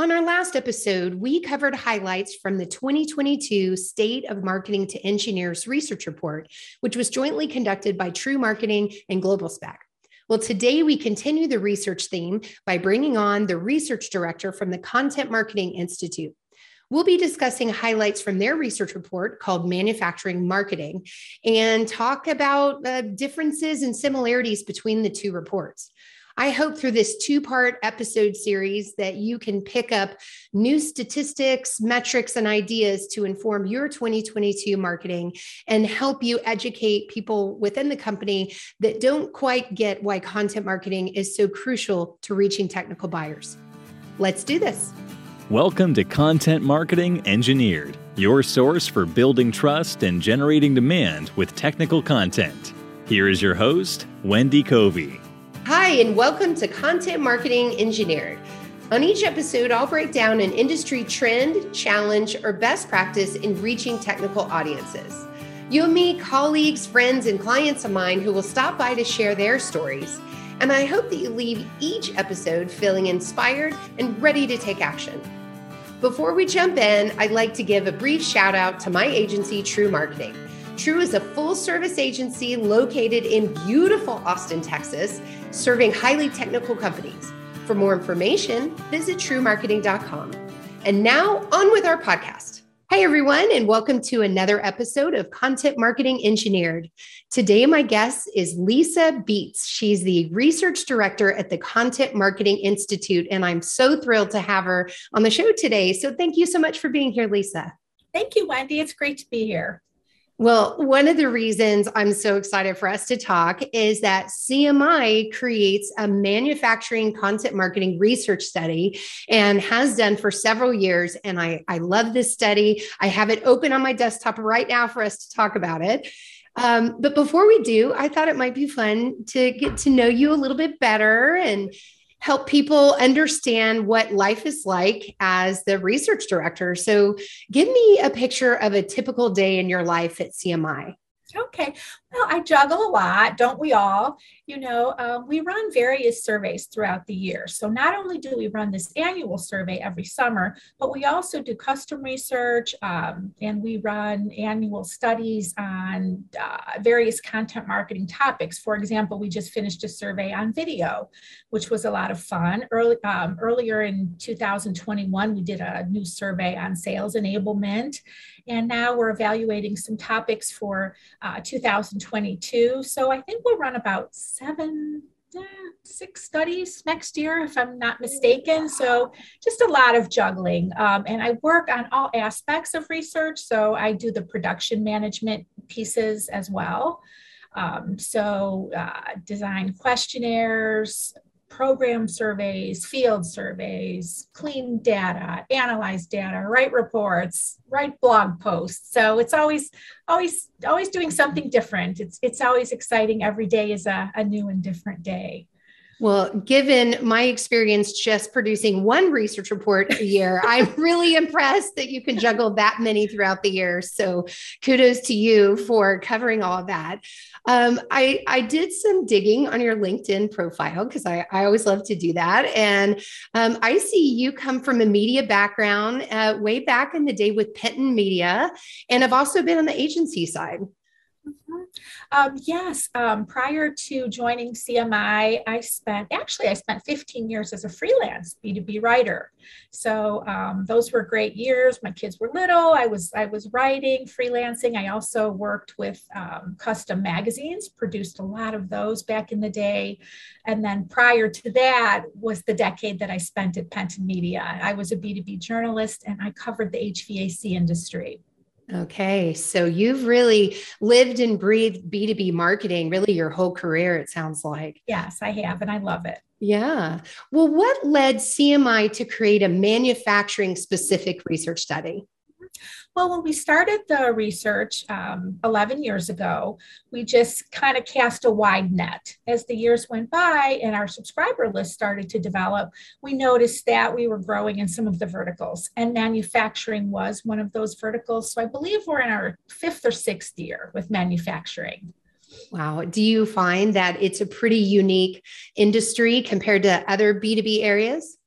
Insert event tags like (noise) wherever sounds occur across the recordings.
On our last episode, we covered highlights from the 2022 State of Marketing to Engineers Research Report, which was jointly conducted by TREW Marketing and GlobalSpec. Well, today we continue the research theme by bringing on the research director from the Content Marketing Institute. We'll be discussing highlights from their research report called Manufacturing Marketing and talk about uh, differences and similarities between the two reports. I hope through this two part episode series that you can pick up new statistics, metrics, and ideas to inform your 2022 marketing and help you educate people within the company that don't quite get why content marketing is so crucial to reaching technical buyers. Let's do this. Welcome to Content Marketing Engineered, your source for building trust and generating demand with technical content. Here is your host, Wendy Covey. Hi, and welcome to Content Marketing Engineered. On each episode, I'll break down an industry trend, challenge, or best practice in reaching technical audiences. You'll meet colleagues, friends, and clients of mine who will stop by to share their stories. And I hope that you leave each episode feeling inspired and ready to take action. Before we jump in, I'd like to give a brief shout out to my agency, TREW Marketing. TREW is a full service agency located in beautiful Austin, Texas, serving highly technical companies. For more information, visit trewmarketing.com. And now on with our podcast. Hey, everyone, and welcome to another episode of Content Marketing Engineered. Today, my guest is Lisa Beets. She's the research director at the Content Marketing Institute, and I'm so thrilled to have her on the show today. So, thank you so much for being here, Lisa. Thank you, Wendy. It's great to be here. Well, one of the reasons I'm so excited for us to talk is that CMI creates a manufacturing content marketing research study and has done for several years. And I, I love this study. I have it open on my desktop right now for us to talk about it. Um, but before we do, I thought it might be fun to get to know you a little bit better and help people understand what life is like as the research director. So, give me a picture of a typical day in your life at CMI. Okay. Well, I juggle a lot, don't we all? You know, um, we run various surveys throughout the year. So not only do we run this annual survey every summer, but we also do custom research um, and we run annual studies on uh, various content marketing topics. For example, we just finished a survey on video, which was a lot of fun. Early, um, earlier in 2021, we did a new survey on sales enablement. And now we're evaluating some topics for uh, 2022. So I think we'll run about seven, eh, six studies next year, if I'm not mistaken. So just a lot of juggling. Um, and I work on all aspects of research. So I do the production management pieces as well. Um, so uh, design questionnaires, program surveys, field surveys, clean data, analyze data, write reports, write blog posts. So it's always, always, always doing something different. It's it's always exciting. Every day is a, a new and different day. Well, given my experience just producing one research report a year, I'm (laughs) really impressed that you can juggle that many throughout the year. So kudos to you for covering all of that. Um, I, I did some digging on your LinkedIn profile because I, I always love to do that. And um, I see you come from a media background uh, way back in the day with Penton Media, and I've also been on the agency side. Um, yes, um, prior to joining CMI, I spent actually I spent 15 years as a freelance B2B writer. So um, those were great years. My kids were little. I was I was writing, freelancing. I also worked with um, custom magazines, produced a lot of those back in the day. And then prior to that was the decade that I spent at Penton Media. I was a B2B journalist and I covered the HVAC industry. Okay. So you've really lived and breathed B2B marketing really your whole career, it sounds like. Yes, I have, and I love it. Yeah. Well, what led CMI to create a manufacturing specific research study? Well, when we started the research um, 11 years ago, we just kind of cast a wide net. As the years went by and our subscriber list started to develop, we noticed that we were growing in some of the verticals, and manufacturing was one of those verticals. So I believe we're in our fifth or sixth year with manufacturing. Wow. Do you find that it's a pretty unique industry compared to other B2B areas?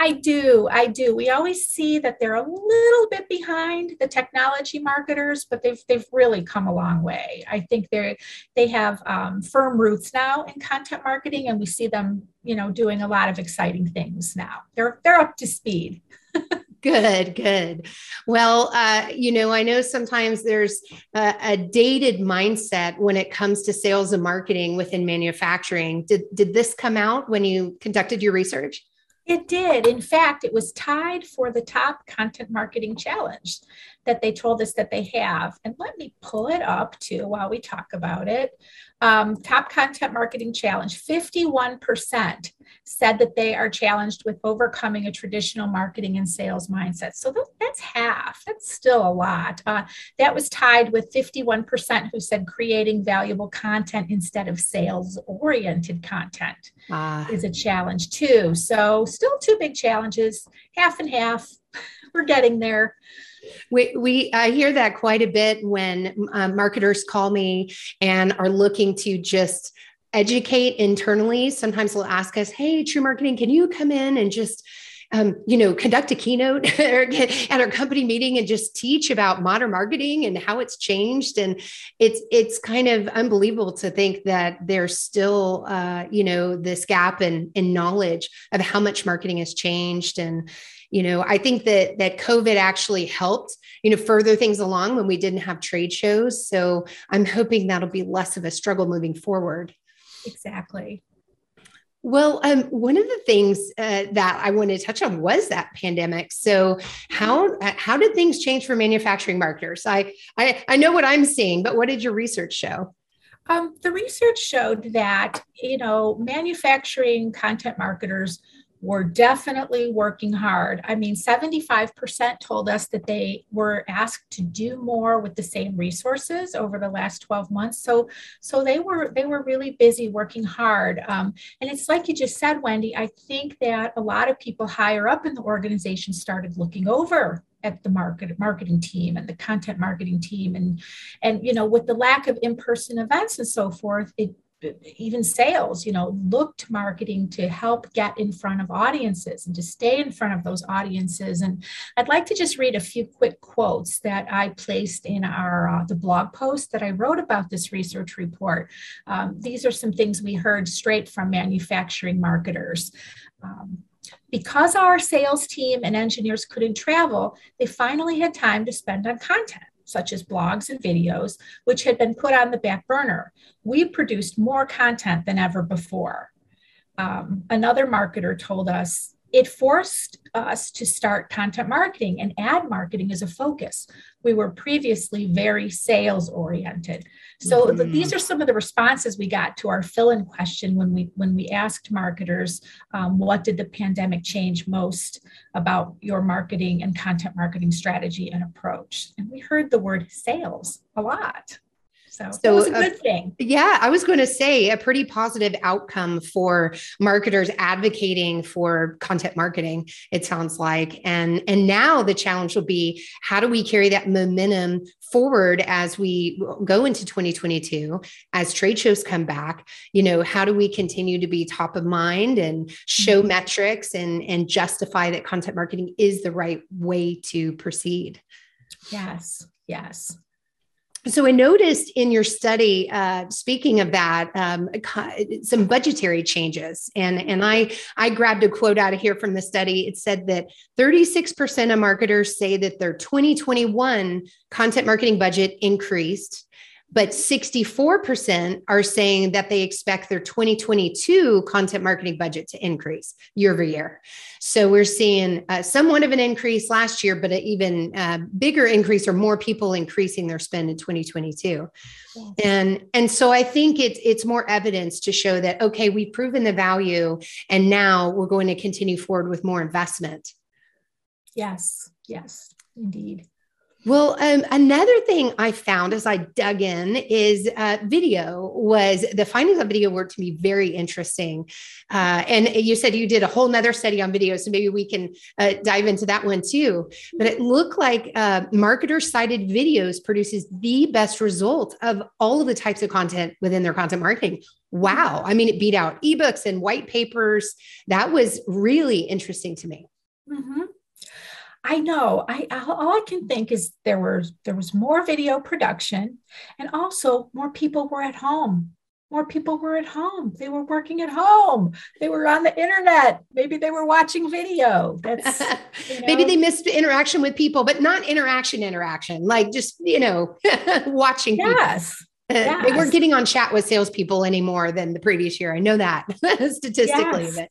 I do. I do. We always see that they're a little bit behind the technology marketers, but they've they've really come a long way. I think they they have um, firm roots now in content marketing, and we see them, you know, doing a lot of exciting things now. They're they're up to speed. (laughs) Good, good. Well, uh, you know, I know sometimes there's a, a, dated mindset when it comes to sales and marketing within manufacturing. Did did this come out when you conducted your research? It did. In fact, it was tied for the top content marketing challenge that they told us that they have. And let me pull it up too while we talk about it. Um, top content marketing challenge 51% said that they are challenged with overcoming a traditional marketing and sales mindset. So that's half. That's still a lot. Uh, that was tied with 51% who said creating valuable content instead of sales oriented content ah. is a challenge too. So still two big challenges, half and half. (laughs) We're getting there. We, we I hear that quite a bit when uh, marketers call me and are looking to just educate internally. Sometimes they'll ask us, "Hey, TREW Marketing, can you come in and just um, you know, conduct a keynote (laughs) at our company meeting and just teach about modern marketing and how it's changed. And it's it's kind of unbelievable to think that there's still, uh, you know, this gap in in knowledge of how much marketing has changed and you know i think that that covid actually helped you know further things along when we didn't have trade shows so i'm hoping that'll be less of a struggle moving forward exactly well, um, one of the things uh, that I wanted to touch on was that pandemic. So, how uh, how did things change for manufacturing marketers? I, I I know what I'm seeing, but what did your research show? Um, the research showed that you know manufacturing content marketers were definitely working hard. I mean, 75% told us that they were asked to do more with the same resources over the last 12 months. So, so they were they were really busy working hard. Um, and it's like you just said, Wendy. I think that a lot of people higher up in the organization started looking over at the market marketing team and the content marketing team and and you know with the lack of in-person events and so forth it even sales, you know, look to marketing to help get in front of audiences and to stay in front of those audiences. And I'd like to just read a few quick quotes that I placed in our uh, the blog post that I wrote about this research report. Um, these are some things we heard straight from manufacturing marketers. Um, because our sales team and engineers couldn't travel, they finally had time to spend on content such as blogs and videos, which had been put on the back burner. We produced more content than ever before. Um, another marketer told us it forced us to start content marketing and ad marketing as a focus. We were previously very sales oriented. So mm-hmm. these are some of the responses we got to our fill-in question when we when we asked marketers, um, what did the pandemic change most about your marketing and content marketing strategy and approach? And we heard the word sales a lot. So, so was a good uh, thing. Yeah, I was going to say a pretty positive outcome for marketers advocating for content marketing. It sounds like, and and now the challenge will be how do we carry that momentum forward as we go into 2022 as trade shows come back you know how do we continue to be top of mind and show mm-hmm. metrics and and justify that content marketing is the right way to proceed yes yes so I noticed in your study, uh, speaking of that, um, some budgetary changes, and and I I grabbed a quote out of here from the study. It said that 36% of marketers say that their 2021 content marketing budget increased but 64% are saying that they expect their 2022 content marketing budget to increase year over year. So we're seeing uh, somewhat of an increase last year, but an even uh, bigger increase or more people increasing their spend in 2022. Yes. And and so I think it's it's more evidence to show that okay, we've proven the value, and now we're going to continue forward with more investment. Yes, yes, indeed. Well, um, another thing I found as I dug in is uh, video was the findings on video were to me very interesting. Uh, and you said you did a whole nother study on video, so maybe we can uh, dive into that one too. But it looked like uh, marketer cited videos produces the best result of all of the types of content within their content marketing. Wow. I mean, it beat out ebooks and white papers. That was really interesting to me. Mm-hmm. I know. I all I can think is there was there was more video production, and also more people were at home. More people were at home. They were working at home. They were on the internet. Maybe they were watching video. That's (laughs) you know. maybe they missed interaction with people, but not interaction interaction. Like just you know (laughs) watching. Yes. People. Yes. (laughs) They weren't getting on chat with salespeople anymore than the previous year. I know that statistically, yes. but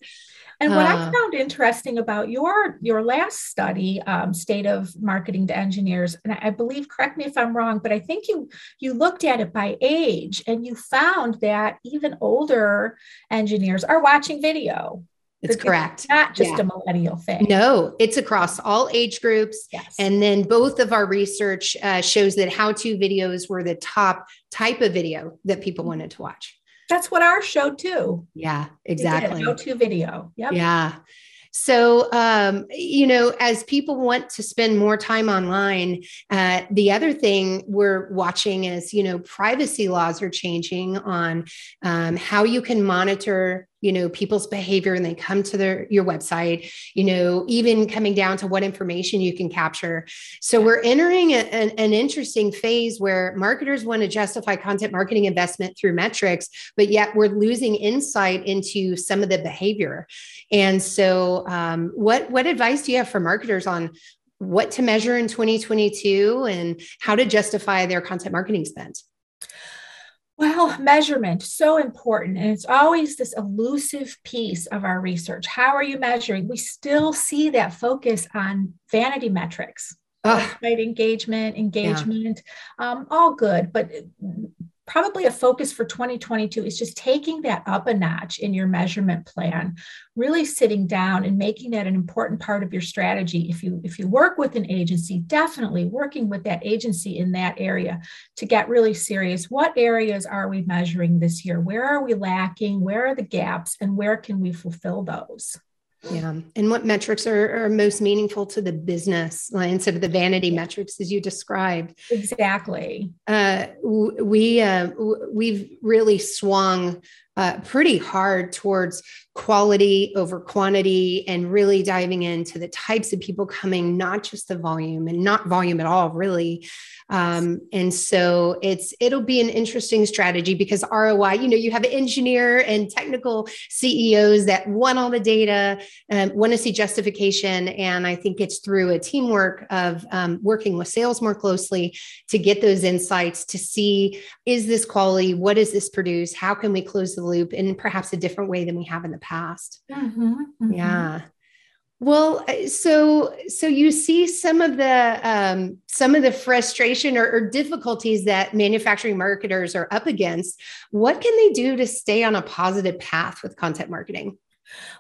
and what uh, I found interesting about your your last study, um, state of marketing to engineers, and I believe, correct me if I'm wrong, but I think you you looked at it by age, and you found that even older engineers are watching video. It's correct. not just yeah. a millennial thing. No, it's across all age groups. Yes. And then both of our research uh, shows that how to videos were the top type of video that people wanted to watch. That's what our show too. Yeah, exactly. Go to video. Yep. Yeah. So, um, you know, as people want to spend more time online, uh, the other thing we're watching is, you know, privacy laws are changing on um, how you can monitor you know people's behavior and they come to their your website you know even coming down to what information you can capture. So we're entering a, an, an interesting phase where marketers want to justify content marketing investment through metrics but yet we're losing insight into some of the behavior. And so um, what what advice do you have for marketers on what to measure in 2022 and how to justify their content marketing spend well, measurement, so important. And it's always this elusive piece of our research. How are you measuring? We still see that focus on vanity metrics, right? engagement, engagement, yeah. um, all good. But probably a focus for 2022 is just taking that up a notch in your measurement plan really sitting down and making that an important part of your strategy. If you if you work with an agency definitely working with that agency in that area to get really serious. What areas are we measuring this year? Where are we lacking? Where are the gaps? And where can we fulfill those yeah. And what metrics are, are most meaningful to the business instead of the vanity metrics as you described? Exactly. Uh, we, uh, we've really swung uh, pretty hard towards quality over quantity and really diving into the types of people coming, not just the volume and not volume at all, really. Um, and so it's it'll be an interesting strategy because ROI, you know, you have engineer and technical CEOs that want all the data, um, want to see justification, and I think it's through a teamwork of um, working with sales more closely to get those insights to see is this quality, what does this produce, how can we close the loop in perhaps a different way than we have in the past. Mm-hmm, mm-hmm. Yeah. Well, so so you see some of the um, some of the frustration or, or, difficulties that manufacturing marketers are up against. What can they do to stay on a positive path with content marketing?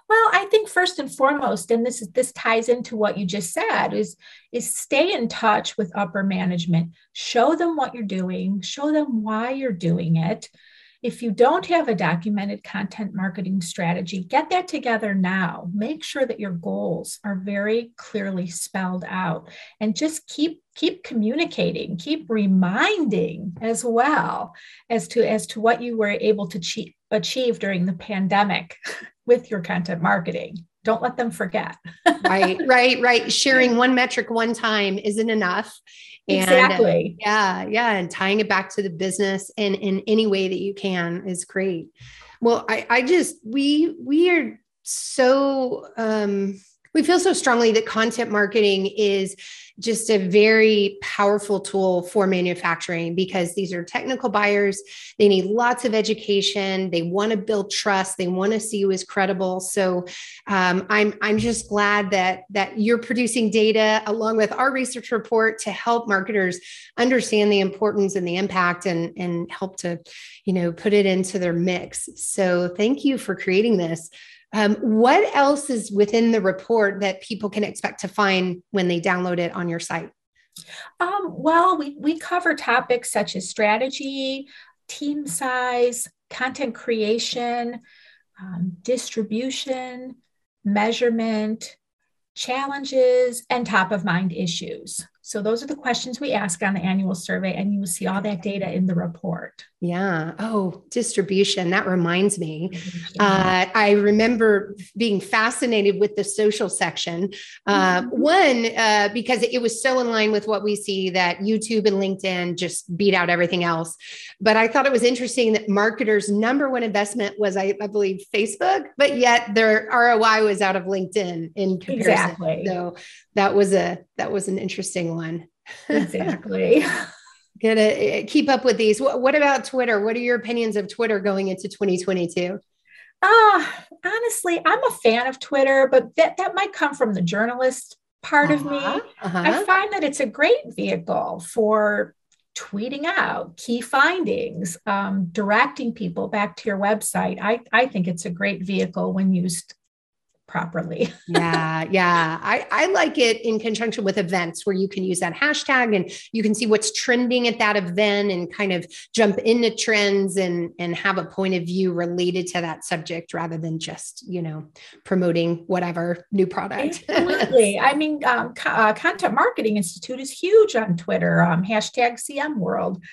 Well, I think first and foremost, and this is this ties into what you just said, is is stay in touch with upper management. Show them what you're doing. Show them why you're doing it. If you don't have a documented content marketing strategy, get that together now. Make sure that your goals are very clearly spelled out and just keep keep communicating, keep reminding as well as to as to what you were able to achieve, achieve during the pandemic (laughs) with your content marketing don't let them forget. right, (laughs) right, right. Sharing one metric one time isn't enough. And, exactly. yeah, yeah. And tying it back to the business and in any way that you can is great. Well, I, I just we we are so um we feel so strongly that content marketing is just a very powerful tool for manufacturing because these are technical buyers. They need lots of education. They want to build trust. They want to see you as credible. So um, I'm I'm just glad that that you're producing data along with our research report to help marketers understand the importance and the impact and and help to you know put it into their mix. So thank you for creating this. Um, what else is within the report that people can expect to find when they download it on your site? Um, well, we, we cover topics such as strategy, team size, content creation, um, distribution, measurement, challenges, and top of mind issues. So those are the questions we ask on the annual survey, and you will see all that data in the report. Yeah. Oh, distribution. That reminds me. Uh, I remember being fascinated with the social section. Uh, mm-hmm. One, uh, because it was so in line with what we see that YouTube and LinkedIn just beat out everything else. But I thought it was interesting that marketers' number one investment was, I, I believe, Facebook, but yet their ROI was out of LinkedIn in comparison. Exactly. So that was a that was an interesting one. Exactly. (laughs) Gonna eh, keep up with these. What, what about Twitter? What are your opinions of Twitter going into 2022? Ah, uh, honestly, I'm a fan of Twitter, but that, that might come from the journalist part uh-huh, of me. Uh-huh. uh-huh. I find that it's a great vehicle for tweeting out key findings, um, directing people back to your website. I, I think it's a great vehicle when used properly. (laughs) yeah, yeah. I, I like it in conjunction with events where you can use that hashtag and you can see what's trending at that event and kind of jump into trends and and have a point of view related to that subject rather than just you know promoting whatever new product. Absolutely. (laughs) I mean, um, uh, Content Marketing Institute is huge on Twitter. Um, hashtag CM World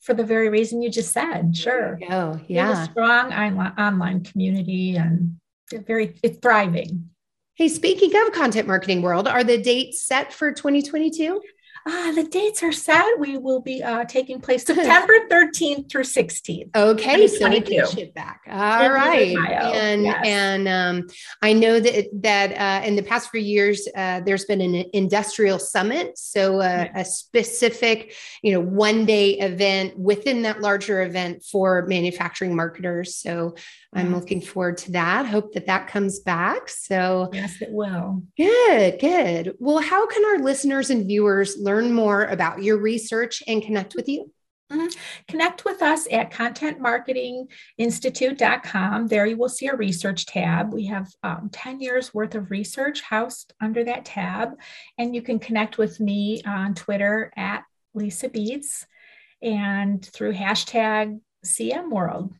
for the very reason you just said. Sure. Oh, yeah. strong online, online community and very it's thriving. Hey, speaking of content marketing world, are the dates set for 2022? Ah, the dates are set. We will be uh, taking place (laughs) September 13th through 16th. Okay, so we can ship back. All right, and yes. and um, I know that that uh, in the past few years, uh, there's been an industrial summit, so uh, a specific, you know, one day event within that larger event for manufacturing marketers. So I'm looking forward to that. Hope that that comes back. So, yes, it will. Good, good. Well, how can our listeners and viewers learn more about your research and connect with you? Mm-hmm. Connect with us at contentmarketinginstitute.com. There you will see a research tab. We have um, 10 years worth of research housed under that tab. And you can connect with me on Twitter at Lisa Beets and through hashtag CM World.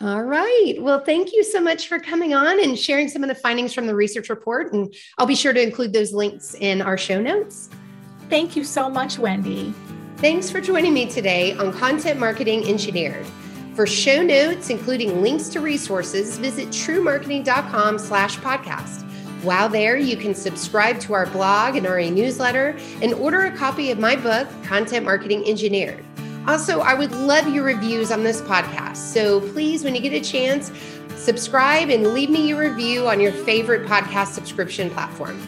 All right. Well, thank you so much for coming on and sharing some of the findings from the research report. And I'll be sure to include those links in our show notes. Thank you so much, Wendy. Thanks for joining me today on Content Marketing Engineered. For show notes, including links to resources, visit trewmarketing.com slash podcast. While there, you can subscribe to our blog and our newsletter and order a copy of my book, Content Marketing Engineered. Also, I would love your reviews on this podcast. So please, when you get a chance, subscribe and leave me your review on your favorite podcast subscription platform.